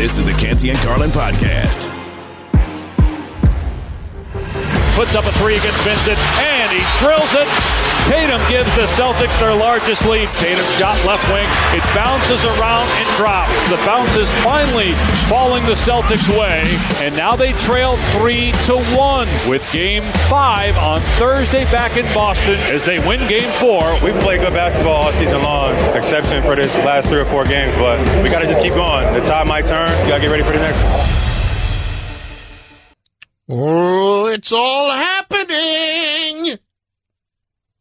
This is the Canty and Carlin podcast. Puts up a three against Vincent, and he drills it. Tatum gives the Celtics their largest lead. Tatum shot left wing. It bounces around and drops. The bounce is finally falling the Celtics' way, and now they trail three to one with Game Five on Thursday back in Boston as they win Game Four. We've played good basketball all season long, exception for this last three or four games, but we got to just keep going. The tide might turn. You got to get ready for the next one. Oh, it's all happening.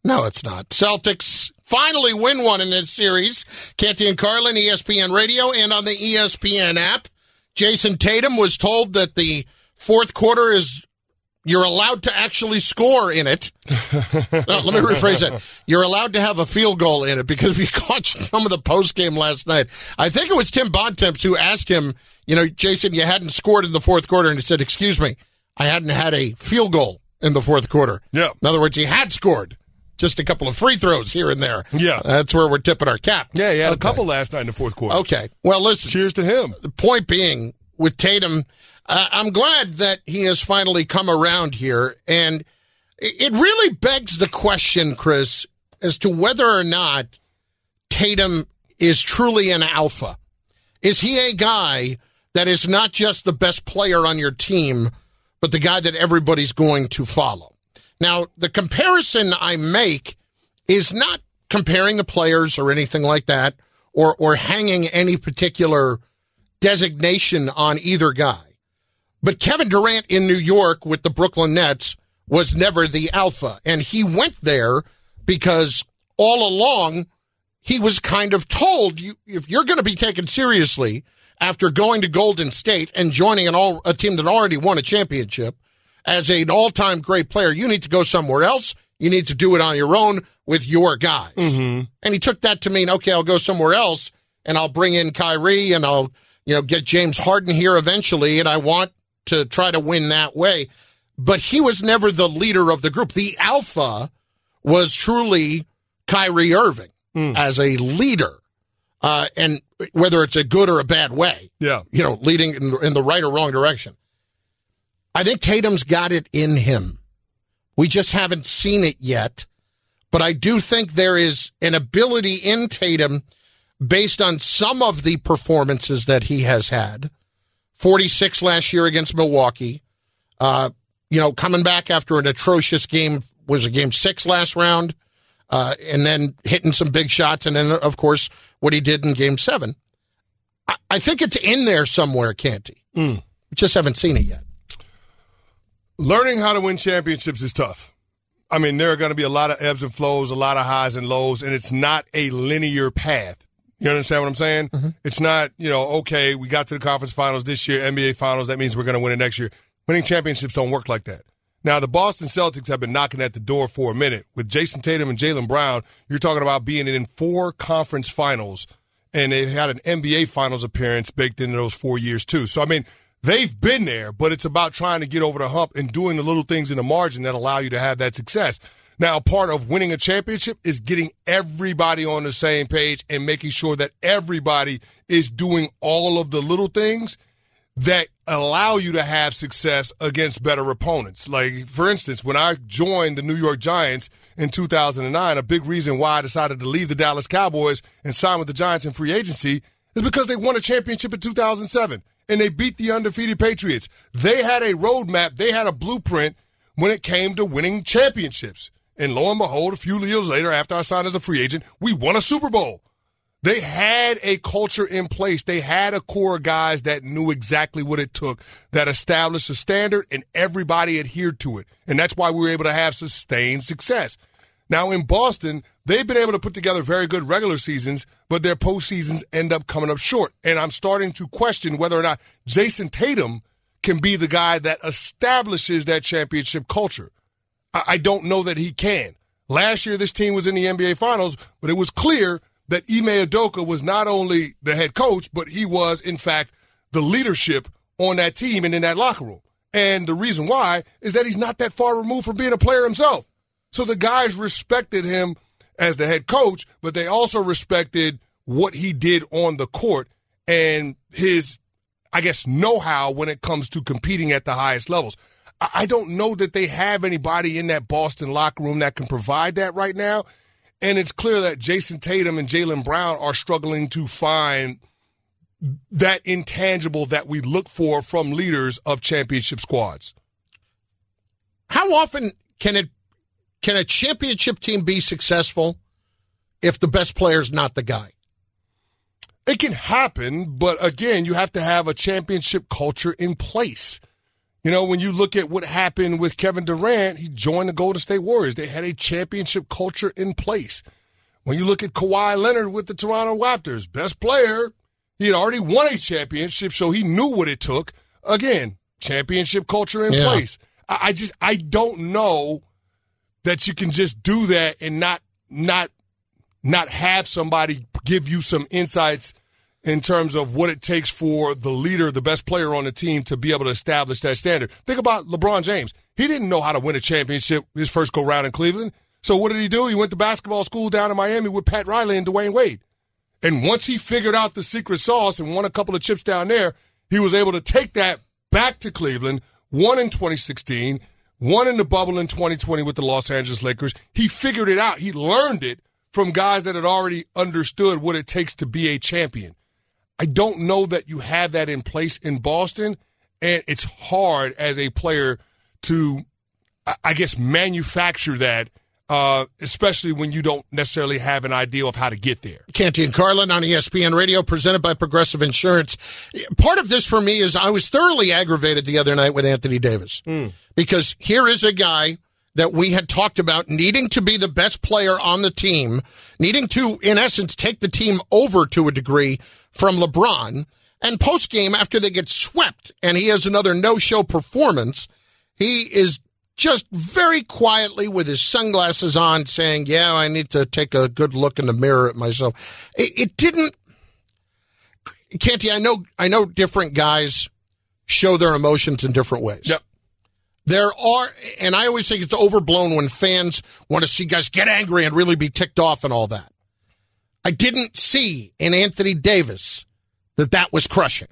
No, it's not. Celtics finally win one in this series. Canty and Carlin, ESPN Radio, and on the ESPN app. Jayson Tatum was told that the fourth quarter is you're allowed to actually score in it. no, let me rephrase that. You're allowed to have a field goal in it because we caught some of the post game last night. I think it was Tim Bontemps who asked him, you know, Jayson, you hadn't scored in the fourth quarter, and he said, "Excuse me, I hadn't had a field goal in the fourth quarter." Yeah. In other words, he had scored. Just a couple of free throws here and there. Yeah. That's where we're tipping our cap. Yeah, he had a couple last night in the fourth quarter. Okay. Well, listen. Cheers to him. The point being, with Tatum, uh, I'm glad that he has finally come around here. And it really begs the question, Chris, as to whether or not Tatum is truly an alpha. Is he a guy that is not just the best player on your team, but the guy that everybody's going to follow? Now, the comparison I make is not comparing the players or anything like that, or or hanging any particular designation on either guy. But Kevin Durant in New York with the Brooklyn Nets was never the alpha, and he went there because all along he was kind of told you if you're going to be taken seriously after going to Golden State and joining an all a team that already won a championship as an all-time great player, you need to go somewhere else. You need to do it on your own with your guys. And he took that to mean, okay, I'll go somewhere else and I'll bring in Kyrie and I'll, you know, get James Harden here eventually. And I want to try to win that way. But he was never the leader of the group. The alpha was truly Kyrie Irving as a leader. Uh, and whether it's a good or a bad way, Yeah. you know, leading in, in the right or wrong direction. I think Tatum's got it in him. We just haven't seen it yet. But I do think there is an ability in Tatum based on some of the performances that he has had. 46 last year against Milwaukee. Uh, you know, coming back after an atrocious game was a game six last round, uh, and then hitting some big shots, and then of course what he did in game seven. I, I think it's in there somewhere, Canty. We just haven't seen it yet. Learning how to win championships is tough. I mean, there are going to be a lot of ebbs and flows, a lot of highs and lows, and it's not a linear path. You understand what I'm saying? Mm-hmm. It's not, you know, okay, we got to the conference finals this year, NBA finals, that means we're going to win it next year. Winning championships don't work like that. Now, the Boston Celtics have been knocking at the door for a minute. With Jayson Tatum and Jaylen Brown, you're talking about being in four conference finals, and they've had an NBA finals appearance baked into those four years, too. So, I mean, they've been there, but it's about trying to get over the hump and doing the little things in the margin that allow you to have that success. Now, part of winning a championship is getting everybody on the same page and making sure that everybody is doing all of the little things that allow you to have success against better opponents. Like, for instance, when I joined the New York Giants in 2009, a big reason why I decided to leave the Dallas Cowboys and sign with the Giants in free agency is because they won a championship in 2007 and they beat the undefeated Patriots. They had a roadmap, they had a blueprint when it came to winning championships. And lo and behold, a few years later, after I signed as a free agent, we won a Super Bowl. They had a culture in place. They had a core of guys that knew exactly what it took, that established a standard, and everybody adhered to it. And that's why we were able to have sustained success. Now, in Boston, they've been able to put together very good regular seasons, but their postseasons end up coming up short. And I'm starting to question whether or not Jayson Tatum can be the guy that establishes that championship culture. I I don't know that he can. Last year, this team was in the NBA Finals, but it was clear that Ime Udoka was not only the head coach, but he was, in fact, the leadership on that team and in that locker room. And the reason why is that he's not that far removed from being a player himself. So the guys respected him as the head coach, but they also respected what he did on the court and his I guess, know how when it comes to competing at the highest levels. I, I don't know that they have anybody in that Boston locker room that can provide that right now. And it's clear that Jayson Tatum and Jaylen Brown are struggling to find that intangible that we look for from leaders of championship squads. How often can it can a championship team be successful if the best player is not the guy? It can happen, but again, you have to have a championship culture in place. You know, when you look at what happened with Kevin Durant, he joined the Golden State Warriors. They had a championship culture in place. When you look at Kawhi Leonard with the Toronto Raptors, best player, he had already won a championship, so he knew what it took. Again, championship culture in Yeah. place. I, I just I don't know that you can just do that and not not not have somebody give you some insights in terms of what it takes for the leader, the best player on the team to be able to establish that standard. Think about LeBron James. He didn't know how to win a championship his first go round in Cleveland. So what did he do? He went to basketball school down in Miami with Pat Riley and Dwyane Wade. And once he figured out the secret sauce and won a couple of chips down there, he was able to take that back to Cleveland, won in 2016, one in the bubble in 2020 with the Los Angeles Lakers. He figured it out. He learned it from guys that had already understood what it takes to be a champion. I don't know that you have that in place in Boston, and it's hard as a player to, I- I guess, manufacture that, uh, especially when you don't necessarily have an idea of how to get there. Canty and Carlin on ESPN Radio, presented by Progressive Insurance. Part of this for me is I was thoroughly aggravated the other night with Anthony Davis because here is a guy that we had talked about needing to be the best player on the team, needing to, in essence, take the team over to a degree from LeBron. And post game, after they get swept and he has another no show performance, he is just very quietly with his sunglasses on saying, Yeah, I need to take a good look in the mirror at myself. It, it didn't. Canty, I know, I know different guys show their emotions in different ways. Yep. There are, and I always think it's overblown when fans want to see guys get angry and really be ticked off and all that. I didn't see in Anthony Davis that that was crushing.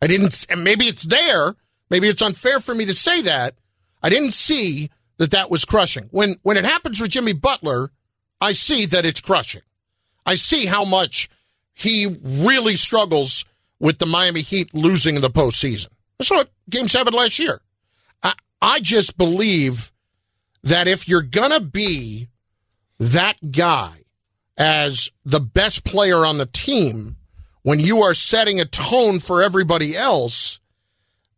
I didn't, and maybe it's there. Maybe it's unfair for me to say that. I didn't see that that was crushing. When when it happens with Jimmy Butler, I see that it's crushing. I see how much he really struggles with the Miami Heat losing in the postseason. I saw it game seven last year. I, I just believe that if you're gonna be that guy as the best player on the team, when you are setting a tone for everybody else,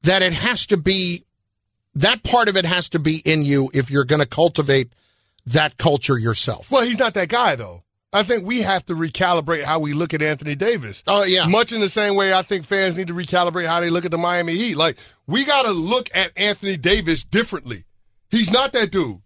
that it has to be that part of it has to be in you if you're going to cultivate that culture yourself. Well, he's not that guy, though. I think we have to recalibrate how we look at Anthony Davis. Oh, yeah. Much in the same way I think fans need to recalibrate how they look at the Miami Heat. Like, we got to look at Anthony Davis differently. He's not that dude.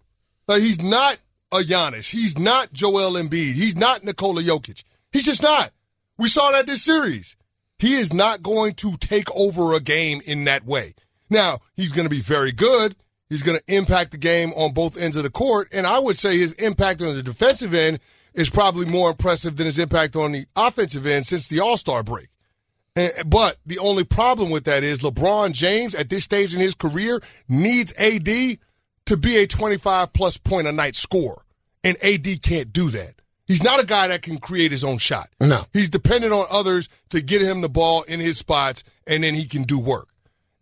Like, he's not a Giannis. He's not Joel Embiid. He's not Nikola Jokic. He's just not. We saw that this series. He is not going to take over a game in that way. Now, he's going to be very good. He's going to impact the game on both ends of the court. And I would say his impact on the defensive end is probably more impressive than his impact on the offensive end since the All Star break. And, but the only problem with that is LeBron James at this stage in his career needs AD to be a 25 plus point a night scorer. And AD can't do that. He's not a guy that can create his own shot. No. He's dependent on others to get him the ball in his spots, and then he can do work.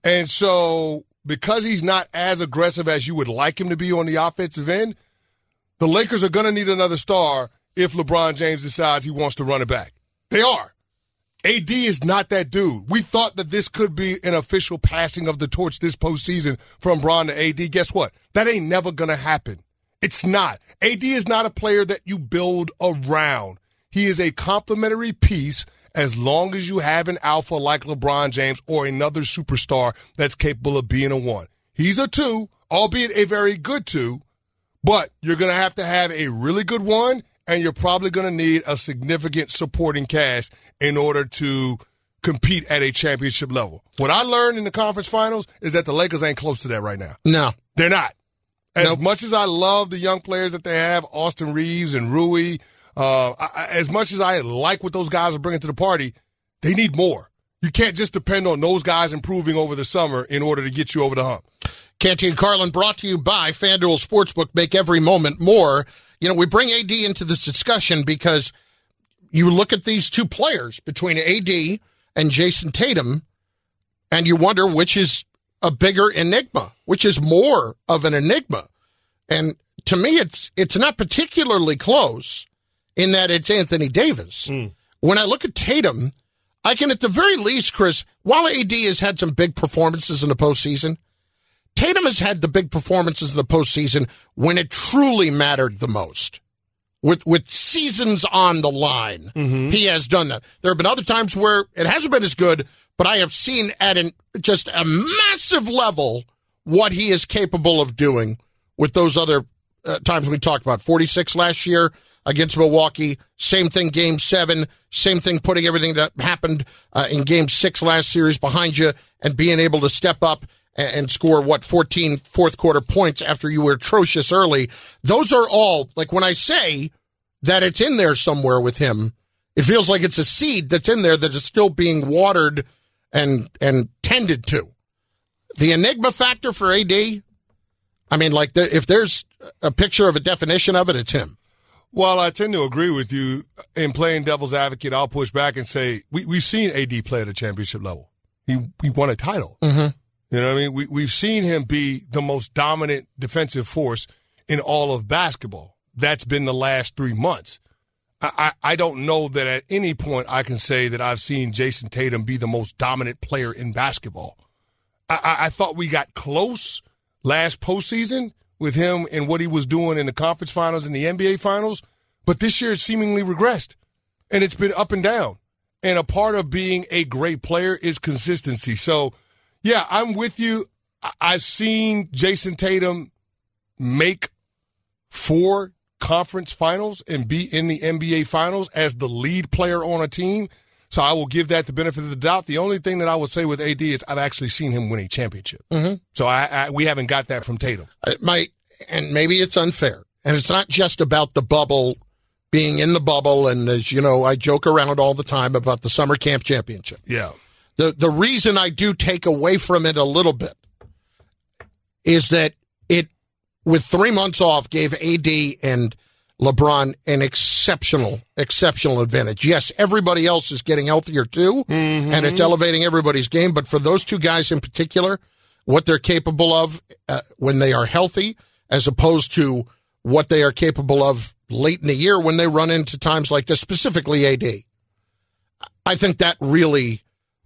And so, because he's not as aggressive as you would like him to be on the offensive end, the Lakers are going to need another star if LeBron James decides he wants to run it back. They are. AD is not that dude. We thought that this could be an official passing of the torch this postseason from Bron to AD. Guess what? That ain't never going to happen. It's not. AD is not a player that you build around. He is a complementary piece as long as you have an alpha like LeBron James or another superstar that's capable of being a one. He's a two, albeit a very good two, but you're going to have to have a really good one, and you're probably going to need a significant supporting cast in order to compete at a championship level. What I learned in the conference finals is that the Lakers ain't close to that right now. No. They're not. As Nope. much as I love the young players that they have, Austin Reaves and Rui, uh, I, as much as I like what those guys are bringing to the party, they need more. You can't just depend on those guys improving over the summer in order to get you over the hump. Canty and Carlin brought to you by FanDuel Sportsbook. Make every moment more. You know, we bring AD into this discussion because you look at these two players between AD and Jayson Tatum, and you wonder which is a bigger enigma, which is more of an enigma. And to me, it's it's not particularly close in that it's Anthony Davis. Mm. When I look at Tatum, I can at the very least, Chris, while AD has had some big performances in the postseason, Tatum has had the big performances in the postseason when it truly mattered the most. With with seasons on the line, mm-hmm. he has done that. There have been other times where it hasn't been as good, but I have seen at an just a massive level what he is capable of doing with those other uh, times we talked about. 46 last year against Milwaukee. Same thing, game seven. Same thing, putting everything that happened uh, in game six last series behind you and being able to step up and, and score, what, 14 fourth quarter points after you were atrocious early. Those are all, like when I say that it's in there somewhere with him, it feels like it's a seed that's in there that is still being watered and, and tended to. The enigma factor for AD, I mean, like the, if there's a picture of a definition of it, it's him. Well, I tend to agree with you. In playing devil's advocate, I'll push back and say we, we've seen AD play at a championship level. He he won a title. Mm-hmm. You know what I mean? We, we've seen him be the most dominant defensive force in all of basketball. That's been the last three months. I, I, I don't know that at any point I can say that I've seen Jayson Tatum be the most dominant player in basketball. I, I, I thought we got close last postseason with him and what he was doing in the conference finals and the NBA finals, but this year it seemingly regressed. And it's been up and down. And a part of being a great player is consistency. So, yeah, I'm with you. I've seen Jayson Tatum make four conference finals and be in the NBA finals as the lead player on a team. So I will give that the benefit of the doubt. The only thing that I would say with AD is I've actually seen him win a championship. Mm-hmm. So I, I, we haven't got that from Tatum. It might, and maybe it's unfair. And it's not just about the bubble being in the bubble. And as you know, I joke around all the time about the summer camp championship. Yeah. The the reason I do take away from it a little bit is that it, with three months off, gave AD and LeBron an exceptional, exceptional advantage. Yes, everybody else is getting healthier too, mm-hmm. and it's elevating everybody's game. But for those two guys in particular, what they're capable of uh, when they are healthy, as opposed to what they are capable of late in the year when they run into times like this, specifically AD. I think that really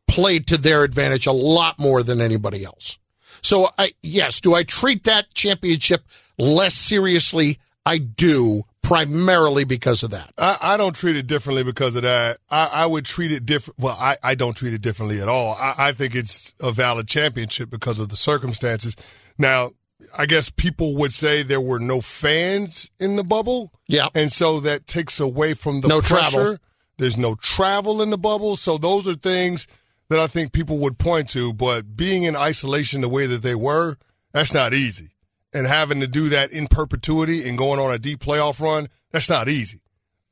played to their advantage a lot more than anybody else. So, I, yes, do I treat that championship less seriously? I do, primarily because of that. I, I, don't treat it differently because of that. I, I would treat it different. Well, I, I, don't treat it differently at all. I, think it's a valid championship because of the circumstances. Now, I guess people would say there were no fans in the bubble. Yeah. And so that takes away from the no pressure. Travel. There's no travel in the bubble. So those are things that I think people would point to. But being in isolation the way that they were, that's not easy and having to do that in perpetuity and going on a deep playoff run, that's not easy,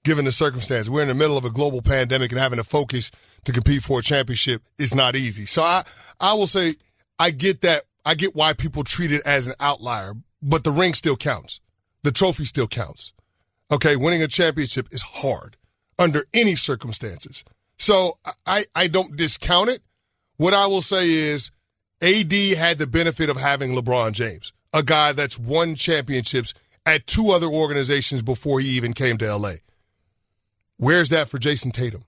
given the circumstance. We're in the middle of a global pandemic and having to focus to compete for a championship is not easy. So I, I will say I get that. I get why people treat it as an outlier, but the ring still counts. The trophy still counts. Okay, winning a championship is hard under any circumstances. So I, I don't discount it. What I will say is AD had the benefit of having LeBron James a guy that's won championships at two other organizations before he even came to LA. Where's that for Jayson Tatum?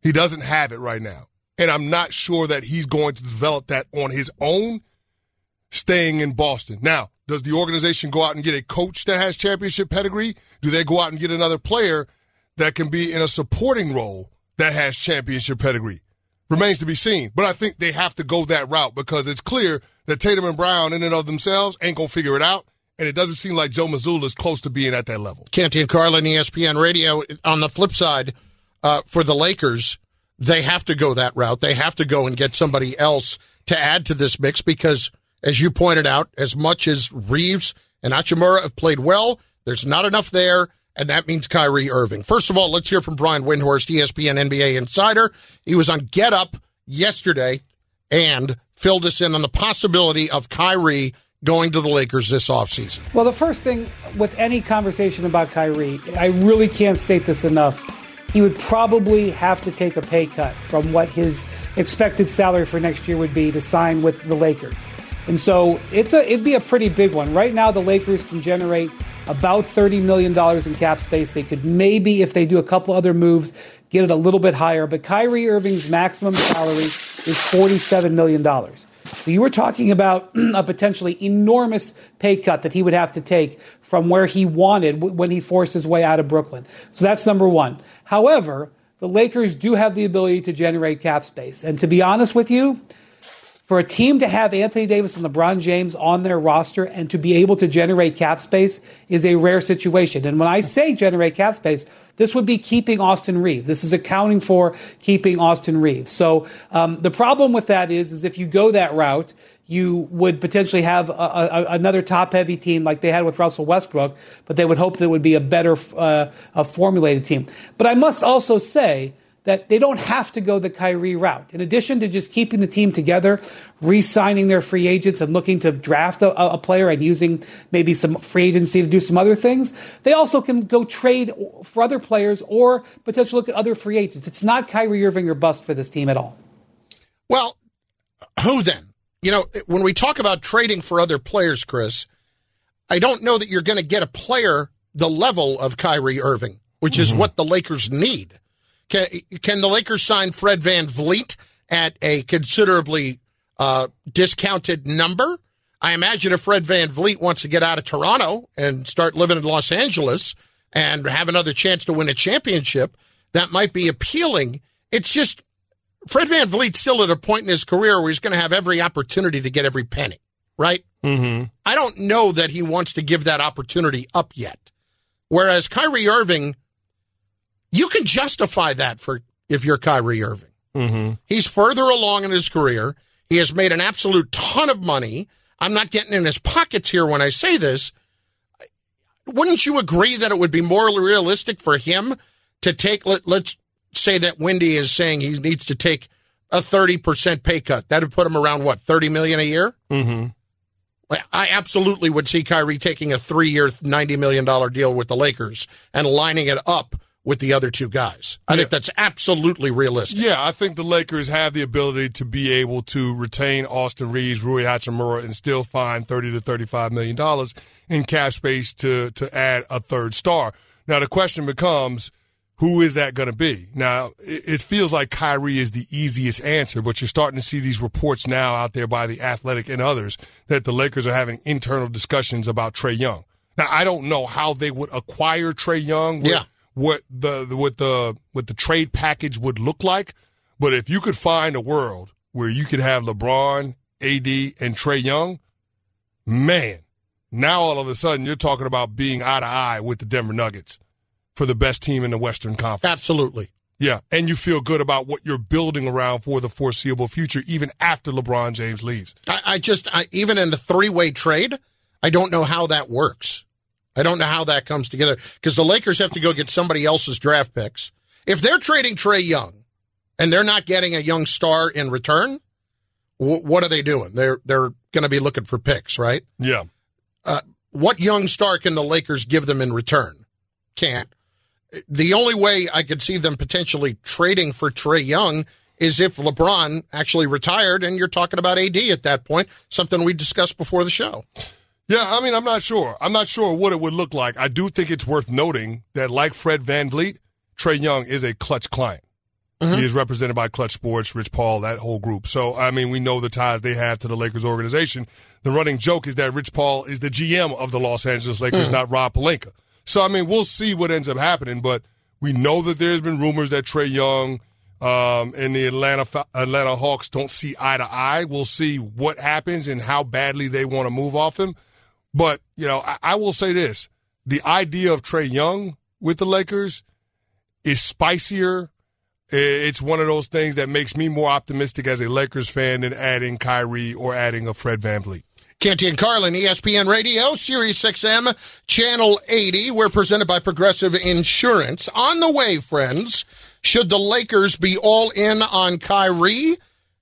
He doesn't have it right now. And I'm not sure that he's going to develop that on his own staying in Boston. Now, does the organization go out and get a coach that has championship pedigree? Do they go out and get another player that can be in a supporting role that has championship pedigree? Remains to be seen. But I think they have to go that route because it's clear that Tatum and Brown, in and of themselves, ain't going to figure it out. And it doesn't seem like Joe Mazzulla is close to being at that level. Canty and Carlin, ESPN Radio. On the flip side, uh, for the Lakers, they have to go that route. They have to go and get somebody else to add to this mix because, as you pointed out, as much as Reaves and Hachimura have played well, there's not enough there. and that means Kyrie Irving. First of all, let's hear from Brian Windhorst, ESPN NBA insider. He was on Get Up yesterday and filled us in on the possibility of Kyrie going to the Lakers this offseason. Well, the first thing with any conversation about Kyrie, I really can't state this enough. He would probably have to take a pay cut from what his expected salary for next year would be to sign with the Lakers. And so it's a it'd be a pretty big one. Right now the Lakers can generate about $30 million in cap space. They could maybe, if they do a couple other moves, get it a little bit higher. But Kyrie Irving's maximum salary is $47 million. So you were talking about a potentially enormous pay cut that he would have to take from where he wanted when he forced his way out of Brooklyn. So that's number one. However, the Lakers do have the ability to generate cap space. And to be honest with you, for a team to have Anthony Davis and LeBron James on their roster and to be able to generate cap space is a rare situation. And when I say generate cap space, this would be keeping Austin Reaves. This is accounting for keeping Austin Reaves. So um, the problem with that is, is if you go that route, you would potentially have a, a, another top-heavy team like they had with Russell Westbrook, but they would hope that would be a better uh, a formulated team. But I must also say that they don't have to go the Kyrie route. In addition to just keeping the team together, re signing their free agents and looking to draft a, a, player and using maybe some free agency to do some other things, they also can go trade for other players or potentially look at other free agents. It's not Kyrie Irving or bust for this team at all. Well, who then? You know, when we talk about trading for other players, Chris, I don't know that you're going to get a player the level of Kyrie Irving, which mm-hmm. is what the Lakers need. Can, can the Lakers sign Fred VanVleet at a considerably uh, discounted number? I imagine if Fred VanVleet wants to get out of Toronto and start living in Los Angeles and have another chance to win a championship, that might be appealing. It's just Fred VanVleet's still at a point in his career where he's going to have every opportunity to get every penny, right? Mm-hmm. I don't know that he wants to give that opportunity up yet. Whereas Kyrie Irving you can justify that for if you're Kyrie Irving. Mm-hmm. He's further along in his career. He has made an absolute ton of money. I'm not getting in his pockets here when I say this. Wouldn't you agree that it would be more realistic for him to take, let, let's say that Windy is saying he needs to take a 30% pay cut. That would put him around what, 30 million a year? Mm-hmm. I absolutely would see Kyrie taking a three year, $90 million deal with the Lakers and lining it up with the other two guys. I yeah. think that's absolutely realistic. Yeah, I think the Lakers have the ability to be able to retain Austin Reaves, Rui Hachimura, and still find thirty to thirty-five million dollars in cap space to to add a third star. Now the question becomes. Who is that going to be? Now, it feels like Kyrie is the easiest answer, but you're starting to see these reports now out there by the athletic and others that the Lakers are having internal discussions about Trae Young. Now, I don't know how they would acquire Trae Young. Yeah what the what the what the trade package would look like. But if you could find a world where you could have LeBron, AD, and Trae Young, man, now all of a sudden you're talking about being eye to eye with the Denver Nuggets for the best team in the Western Conference. Absolutely. Yeah, and you feel good about what you're building around for the foreseeable future, even after LeBron James leaves. I, I just, I, even in the three way trade, I don't know how that works. I don't know how that comes together because the Lakers have to go get somebody else's draft picks. If they're trading Trae Young and they're not getting a young star in return, w- what are they doing? They're they're going to be looking for picks, right? Yeah. Uh, what young star can the Lakers give them in return? Can't. The only way I could see them potentially trading for Trae Young is if LeBron actually retired, and you're talking about AD at that point, something we discussed before the show. Yeah, I mean, I'm not sure. I'm not sure what it would look like. I do think it's worth noting that, like Fred VanVleet, Trae Young is a Klutch client. Mm-hmm. He is represented by Klutch Sports, Rich Paul, that whole group. So, I mean, we know the ties they have to the Lakers organization. The running joke is that Rich Paul is the GM of the Los Angeles Lakers, mm-hmm. not Rob Pelinka. So, I mean, we'll see what ends up happening, but we know that there's been rumors that Trae Young um, and the Atlanta Atlanta Hawks don't see eye to eye. We'll see what happens and how badly they want to move off him. But, you know, I, I will say this the idea of Trae Young with the Lakers is spicier. It's one of those things that makes me more optimistic as a Lakers fan than adding Kyrie or adding a Fred VanVleet. Canty and Carlin, ESPN Radio, Sirius XM, Channel 80. We're presented by Progressive Insurance. On the way, friends, should the Lakers be all in on Kyrie?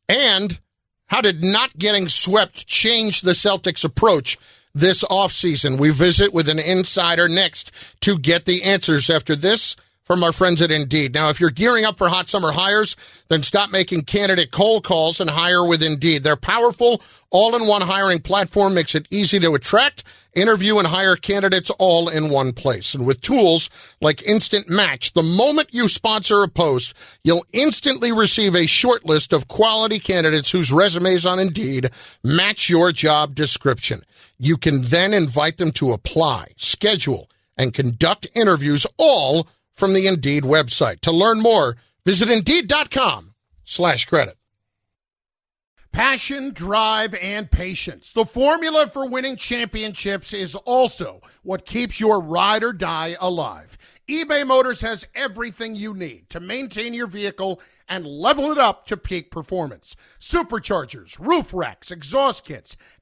And how did not getting swept change the Celtics' approach this offseason? We visit with an insider next to get the answers after this from our friends at Indeed. Now, if you're gearing up for hot summer hires, then stop making candidate cold calls and hire with Indeed. Their powerful all-in-one hiring platform makes it easy to attract, interview, and hire candidates all in one place. And with tools like Instant Match, the moment you sponsor a post, you'll instantly receive a short list of quality candidates whose resumes on Indeed match your job description. You can then invite them to apply, schedule, and conduct interviews all from the Indeed website. To learn more, visit Indeed.com slash credit. Passion, drive, and patience. The formula for winning championships is also what keeps your ride or die alive. eBay Motors has everything you need to maintain your vehicle and level it up to peak performance. Superchargers, roof racks, exhaust kits,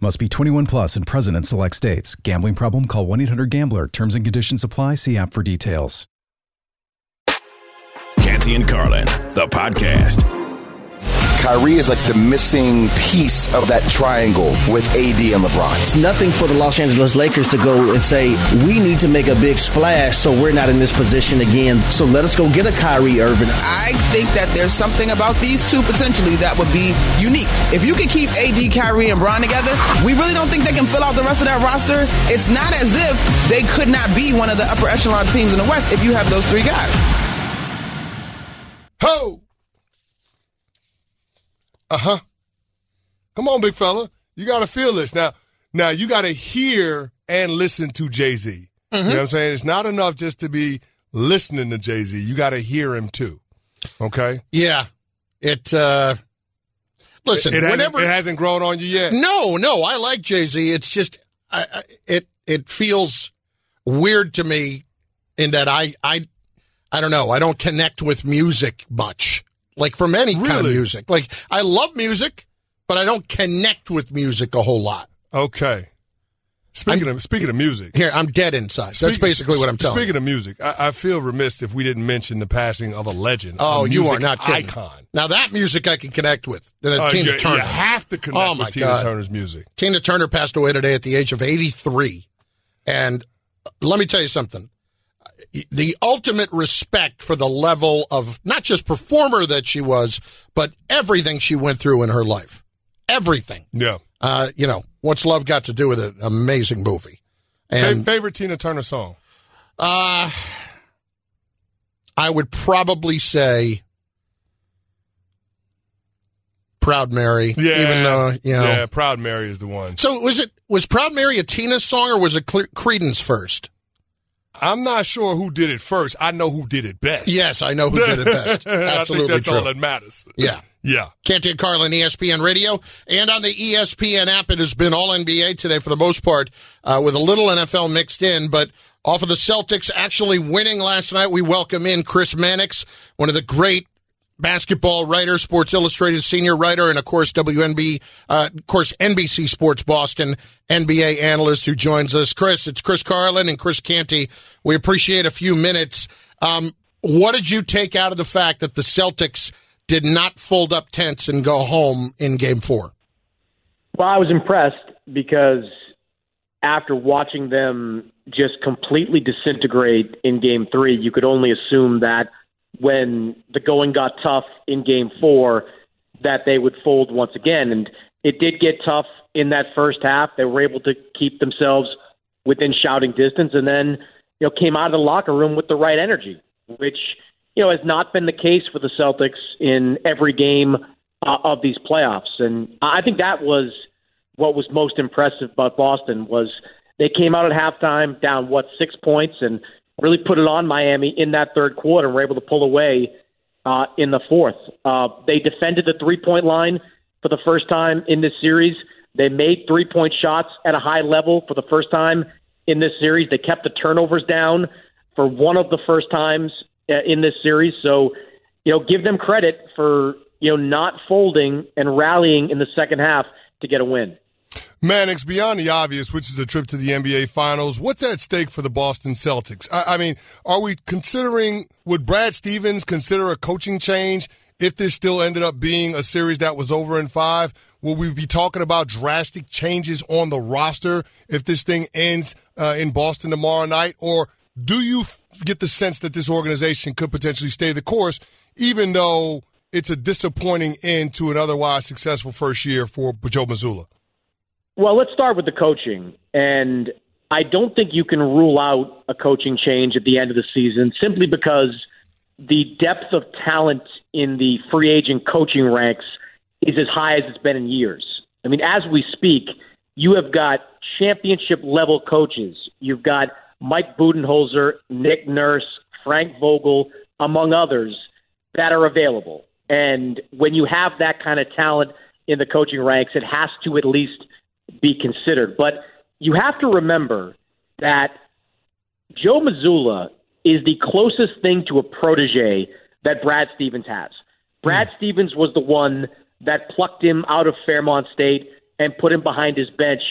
Must be 21 plus and present in select states. Gambling problem? Call 1 800 Gambler. Terms and conditions apply. See app for details. Canty and Carlin, the podcast. Kyrie is like the missing piece of that triangle with AD and LeBron. It's nothing for the Los Angeles Lakers to go and say, we need to make a big splash so we're not in this position again. So let us go get a Kyrie Irving. I think that there's something about these two potentially that would be unique. If you could keep AD, Kyrie, and Bron together, we really don't think they can fill out the rest of that roster. It's not as if they could not be one of the upper echelon teams in the West if you have those three guys. Ho! Uh huh. Come on, big fella. You got to feel this. Now, now you got to hear and listen to Jay Z. Mm-hmm. You know what I'm saying? It's not enough just to be listening to Jay Z. You got to hear him too. Okay? Yeah. It, uh, listen, it, it hasn't, it hasn't grown on you yet. No, no, I like Jay Z. It's just, I, I, it, it feels weird to me in that I, I, I don't know. I don't connect with music much, like from any kind of music. Like I love music, but I don't connect with music a whole lot. Okay. Speaking of speaking of music, Here, I'm dead inside. That's speak- basically what I'm telling. Speaking you. of music, I, I feel remiss if we didn't mention the passing of a legend. Oh, a you are not kidding. icon. Now that music I can connect with. Then Uh, Tina you, Turner. you have to connect Oh, with Tina God. Turner's music. Tina Turner passed away today at the age of 83. And let me tell you something. The ultimate respect for the level of not just performer that she was, but everything she went through in her life. Everything. Yeah. Uh, you know, what's love got to do with it? Amazing movie. And favorite Tina Turner song? uh, I would probably say Proud Mary. Yeah, even though you know. yeah, Proud Mary is the one. So was it was Proud Mary a Tina song or was it Creedence first? I'm not sure who did it first. I know who did it best. Yes, I know who did it best. Absolutely I think that's true. all that matters. Yeah. Yeah. Canty and Carlin, ESPN Radio, and on the ESPN app. It has been all NBA today for the most part, uh, with a little NFL mixed in. But off of the Celtics actually winning last night, we welcome in Chris Mannix, one of the great basketball writer, Sports Illustrated senior writer, and of course WNB, uh, of course NBC Sports Boston NBA analyst who joins us. Chris, it's Chris Carlin and Chris Canty. We appreciate a few minutes. Um, what did you take out of the fact that the Celtics did not fold up tents and go home in Game Four? Well, I was impressed because after watching them just completely disintegrate in game three, you could only assume that when the going got tough in game four, that they would fold once again. And it did get tough in that first half. They were able to keep themselves within shouting distance and then, you know, came out of the locker room with the right energy, which, you know, has not been the case for the Celtics in every game uh, of these playoffs. And I think that was what was most impressive about Boston was they came out at halftime down what six points and really put it on Miami in that third quarter and were able to pull away uh, in the fourth. Uh, they defended the three point line for the first time in this series. They made three point shots at a high level for the first time in this series. They kept the turnovers down for one of the first times uh, in this series. So, you know, give them credit for you know not folding and rallying in the second half to get a win. Mannix, beyond the obvious, which is a trip to the NBA Finals, what's at stake for the Boston Celtics? I, I, mean, are we considering, would Brad Stevens consider a coaching change if this still ended up being a series that was over in five? Will we be talking about drastic changes on the roster if this thing ends uh, in Boston tomorrow night? Or do you get the sense that this organization could potentially stay the course, even though it's a disappointing end to an otherwise successful first year for Joe Mazzulla? Well, let's start with the coaching. And I don't think you can rule out a coaching change at the end of the season simply because the depth of talent in the free agent coaching ranks is as high as it's been in years. I mean, as we speak, you have got championship level coaches. You've got Mike Budenholzer, Nick Nurse, Frank Vogel, among others, that are available. And when you have that kind of talent in the coaching ranks, it has to at least be considered. But you have to remember that Joe Mazzulla is the closest thing to a protege that Brad Stevens has. Brad Stevens was the one that plucked him out of Fairmont State and put him behind his bench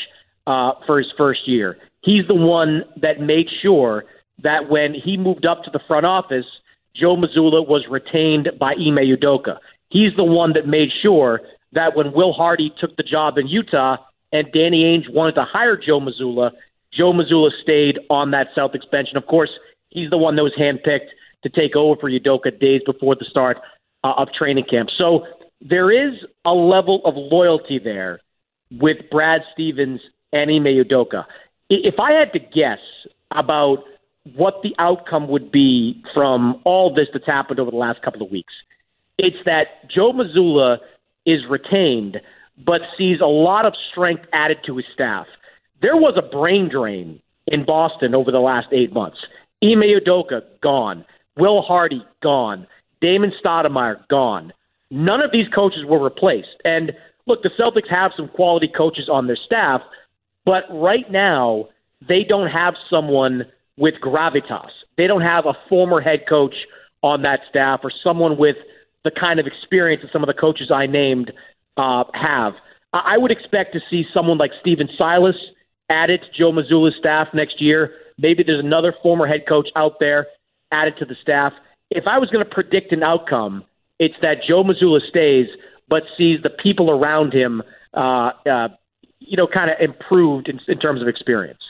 uh, for his first year. He's the one that made sure that when he moved up to the front office, Joe Mazzulla was retained by Ime Udoka. He's the one that made sure that when Will Hardy took the job in Utah and Danny Ainge wanted to hire Joe Mazzulla. Joe Mazzulla stayed on that Celtics bench. And of course, he's the one that was handpicked to take over for Udoka days before the start uh, of training camp. So there is a level of loyalty there with Brad Stevens and Ime Udoka. If I had to guess about what the outcome would be from all this that's happened over the last couple of weeks, it's that Joe Mazzulla is retained, but sees a lot of strength added to his staff. There was a brain drain in Boston over the last eight months. Ime Udoka, gone. Will Hardy, gone. Damon Stoudamire, gone. None of these coaches were replaced. And look, the Celtics have some quality coaches on their staff, but right now they don't have someone with gravitas. They don't have a former head coach on that staff or someone with the kind of experience that some of the coaches I named uh, have. I would expect to see someone like Stephen Silas added to Joe Mazzulla's staff next year. Maybe there's another former head coach out there added to the staff. If I was going to predict an outcome, it's that Joe Mazzulla stays, but sees the people around him, uh, uh, you know, kind of improved in, in terms of experience.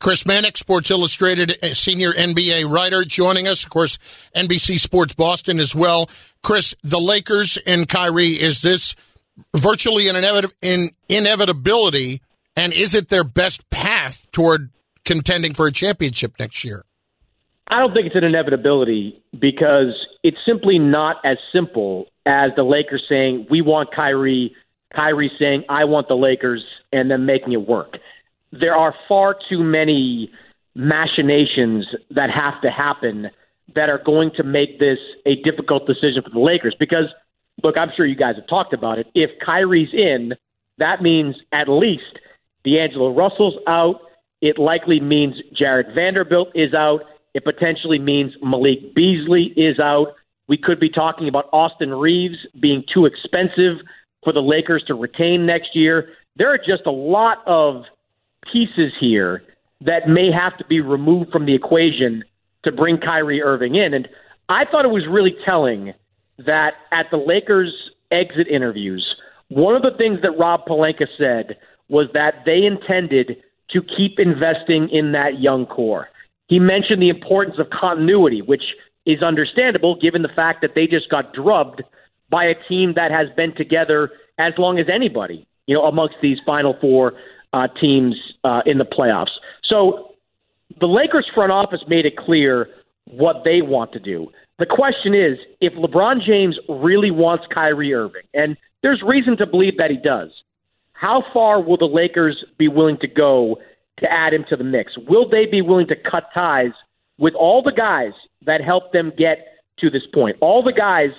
Chris Mannix, Sports Illustrated senior NBA writer, joining us. Of course, NBC Sports Boston as well. Chris, the Lakers and Kyrie, is this virtually an, inevit- in inevitability? And is it their best path toward contending for a championship next year? I don't think it's an inevitability because it's simply not as simple as the Lakers saying, we want Kyrie, Kyrie saying, I want the Lakers, and then making it work. There are far too many machinations that have to happen that are going to make this a difficult decision for the Lakers because, look, I'm sure you guys have talked about it. If Kyrie's in, that means at least D'Angelo Russell's out. It likely means Jarred Vanderbilt is out. It potentially means Malik Beasley is out. We could be talking about Austin Reaves being too expensive for the Lakers to retain next year. There are just a lot of pieces here that may have to be removed from the equation to bring Kyrie Irving in. And I thought it was really telling that at the Lakers exit interviews, one of the things that Rob Pelinka said was that they intended to keep investing in that young core. He mentioned the importance of continuity, which is understandable given the fact that they just got drubbed by a team that has been together as long as anybody, you know, amongst these final four uh, teams uh, in the playoffs. So the Lakers front office made it clear what they want to do. The question is if LeBron James really wants Kyrie Irving, and there's reason to believe that he does, how far will the Lakers be willing to go to add him to the mix? Will they be willing to cut ties with all the guys that helped them get to this point? All the guys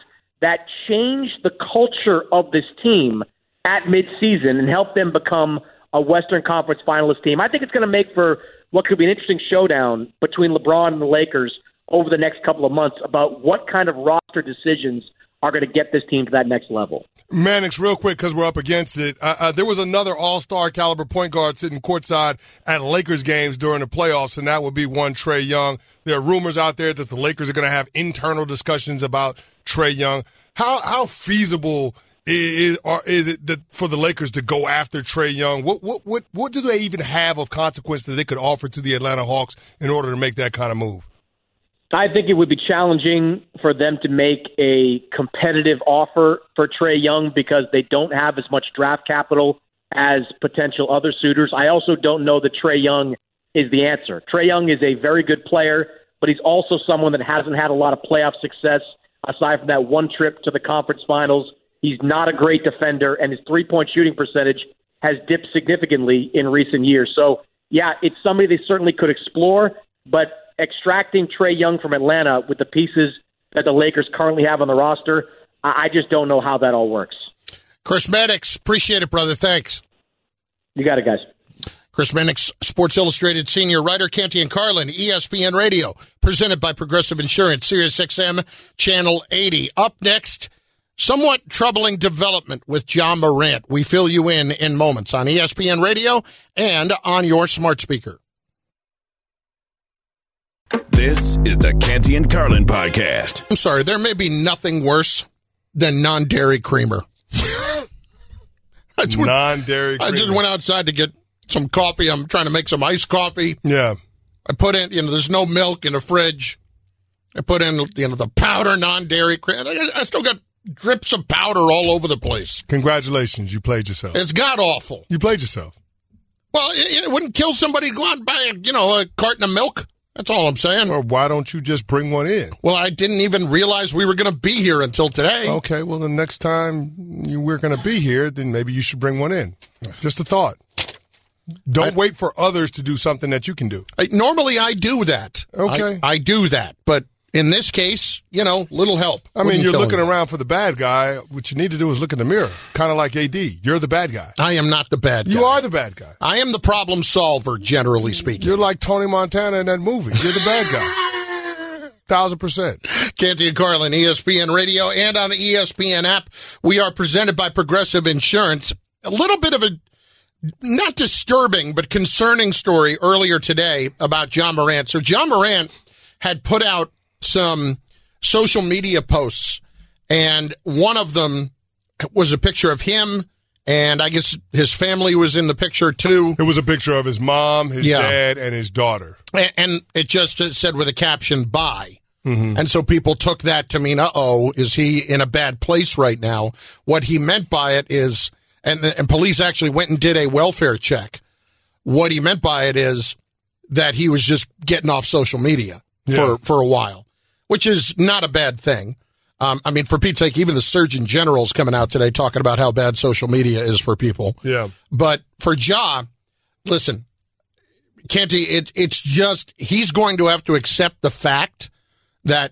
that changed the culture of this team at midseason and helped them become a Western Conference finalist team. I think it's going to make for what could be an interesting showdown between LeBron and the Lakers over the next couple of months about what kind of roster decisions are going to get this team to that next level. Mannix, real quick, because we're up against it. Uh, uh, there was another All Star caliber point guard sitting courtside at Lakers games during the playoffs, and that would be one Trae Young. There are rumors out there that the Lakers are going to have internal discussions about Trae Young. How how feasible is is it for the Lakers to go after Trae Young? What what what what do they even have of consequence that they could offer to the Atlanta Hawks in order to make that kind of move? I think it would be challenging for them to make a competitive offer for Trae Young because they don't have as much draft capital as potential other suitors. I also don't know that Trae Young is the answer. Trae Young is a very good player, but he's also someone that hasn't had a lot of playoff success aside from that one trip to the conference finals. He's not a great defender, and his three point shooting percentage has dipped significantly in recent years. So, yeah, it's somebody they certainly could explore, but extracting Trae Young from Atlanta with the pieces that the Lakers currently have on the roster, I just don't know how that all works. Chris Mannix, appreciate it, brother. Thanks. You got it, guys. Chris Mannix, Sports Illustrated senior writer, Canty and Carlin, ESPN Radio, presented by Progressive Insurance, Sirius XM, Channel 80. Up next, somewhat troubling development with Ja Morant. We fill you in in moments on ESPN Radio and on your smart speaker. This is the Canty and Carlin podcast. I'm sorry, there may be nothing worse than non dairy creamer. non dairy I just went outside to get some coffee. I'm trying to make some iced coffee. Yeah. I put in, you know, there's no milk in the fridge. I put in, you know, the powder non dairy cream. I, I still got drips of powder all over the place. Congratulations, you played yourself. It's god awful. You played yourself. Well, it, it wouldn't kill somebody to go out and buy, you know, a carton of milk. That's all I'm saying. Or why don't you just bring one in? Well, I didn't even realize we were going to be here until today. Okay, well, the next time you we're going to be here, then maybe you should bring one in. Just a thought. Don't I, wait for others to do something that you can do. I, normally, I do that. Okay, I, I do that, but in this case, you know, little help. I mean, you're looking around for the bad guy. What you need to do is look in the mirror, kind of like AD. You're the bad guy. I am not the bad guy. You are the bad guy. I am the problem solver, generally speaking. You're like Tony Montana in that movie. You're the bad guy. Thousand percent. Canty and Carlin, ESPN Radio, and on the ESPN app. We are presented by Progressive Insurance. A little bit of a not disturbing, but concerning story earlier today about Ja Morant. So Ja Morant had put out some social media posts, and one of them was a picture of him. And I guess his family was in the picture too. It was a picture of his mom, his yeah. dad, and his daughter. And it just said with a caption, bye. Mm-hmm. And so people took that to mean, uh oh, is he in a bad place right now? What he meant by it is, and, and police actually went and did a welfare check. What he meant by it is that he was just getting off social media yeah. for, for a while which is not a bad thing. Um, I mean, for Pete's sake, even the Surgeon General's coming out today talking about how bad social media is for people. Yeah. But for Ja, listen, Canty, it, it's just he's going to have to accept the fact that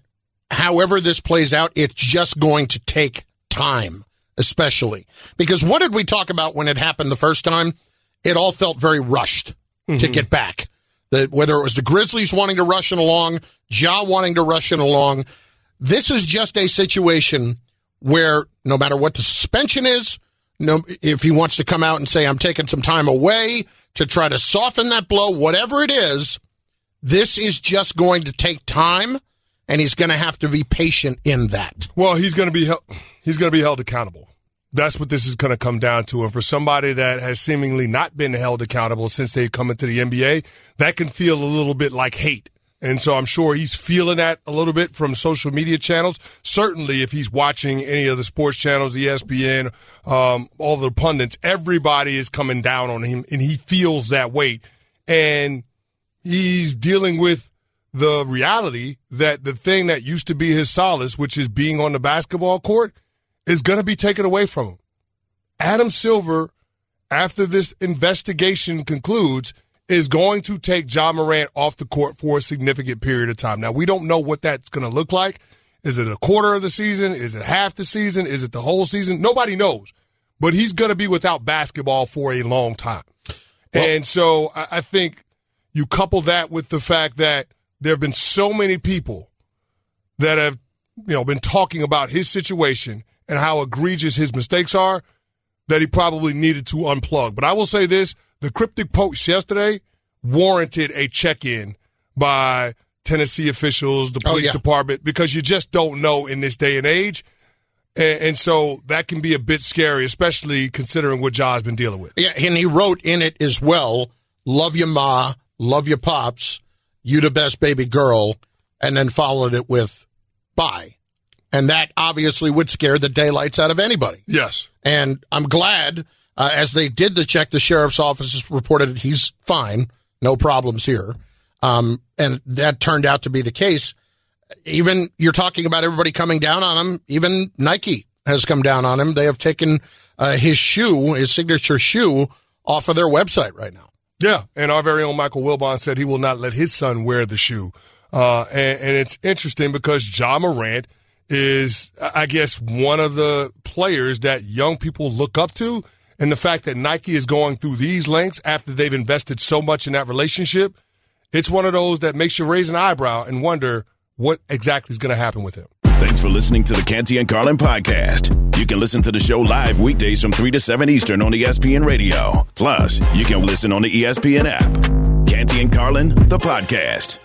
however this plays out, it's just going to take time, especially because what did we talk about when it happened the first time? It all felt very rushed mm-hmm. to get back. That whether it was the Grizzlies wanting to rush it along, Ja wanting to rush it along, this is just a situation where no matter what the suspension is, no, if he wants to come out and say, I'm taking some time away to try to soften that blow, whatever it is, this is just going to take time and he's going to have to be patient in that. Well, he's going to be he's going to be held accountable. That's what this is going to come down to. And for somebody that has seemingly not been held accountable since they've come into the NBA, that can feel a little bit like hate. And so I'm sure he's feeling that a little bit from social media channels. Certainly, if he's watching any of the sports channels, ESPN, um, all the pundits, everybody is coming down on him, and he feels that weight. And he's dealing with the reality that the thing that used to be his solace, which is being on the basketball court, is going to be taken away from him. Adam Silver, after this investigation concludes, is going to take Ja Morant off the court for a significant period of time. Now, we don't know what that's going to look like. Is it a quarter of the season? Is it half the season? Is it the whole season? Nobody knows. But he's going to be without basketball for a long time. Well, and so I think you couple that with the fact that there have been so many people that have, you know, been talking about his situation and how egregious his mistakes are that he probably needed to unplug. But I will say this the cryptic post yesterday warranted a check in by Tennessee officials, the oh, police oh, yeah. department, because you just don't know in this day and age. And, and, so that can be a bit scary, especially considering what Ja's been dealing with. Yeah, and he wrote in it as well, love your ma, love your pops, you the best baby girl, and then followed it with bye. And that obviously would scare the daylights out of anybody. Yes. And I'm glad uh, as they did the check, the sheriff's office reported he's fine, no problems here. Um, and that turned out to be the case. Even you're talking about everybody coming down on him. Even Nike has come down on him. They have taken uh, his shoe, his signature shoe, off of their website right now. Yeah, and our very own Michael Wilbon said he will not let his son wear the shoe. Uh, and, and, it's interesting because Ja Morant is, I guess, one of the players that young people look up to and the fact that Nike is going through these lengths after they've invested so much in that relationship, it's one of those that makes you raise an eyebrow and wonder what exactly is going to happen with him. Thanks for listening to the Canty and Carlin podcast. You can listen to the show live weekdays from 3 to 7 Eastern on ESPN Radio. Plus, you can listen on the ESPN app. Canty and Carlin, the podcast.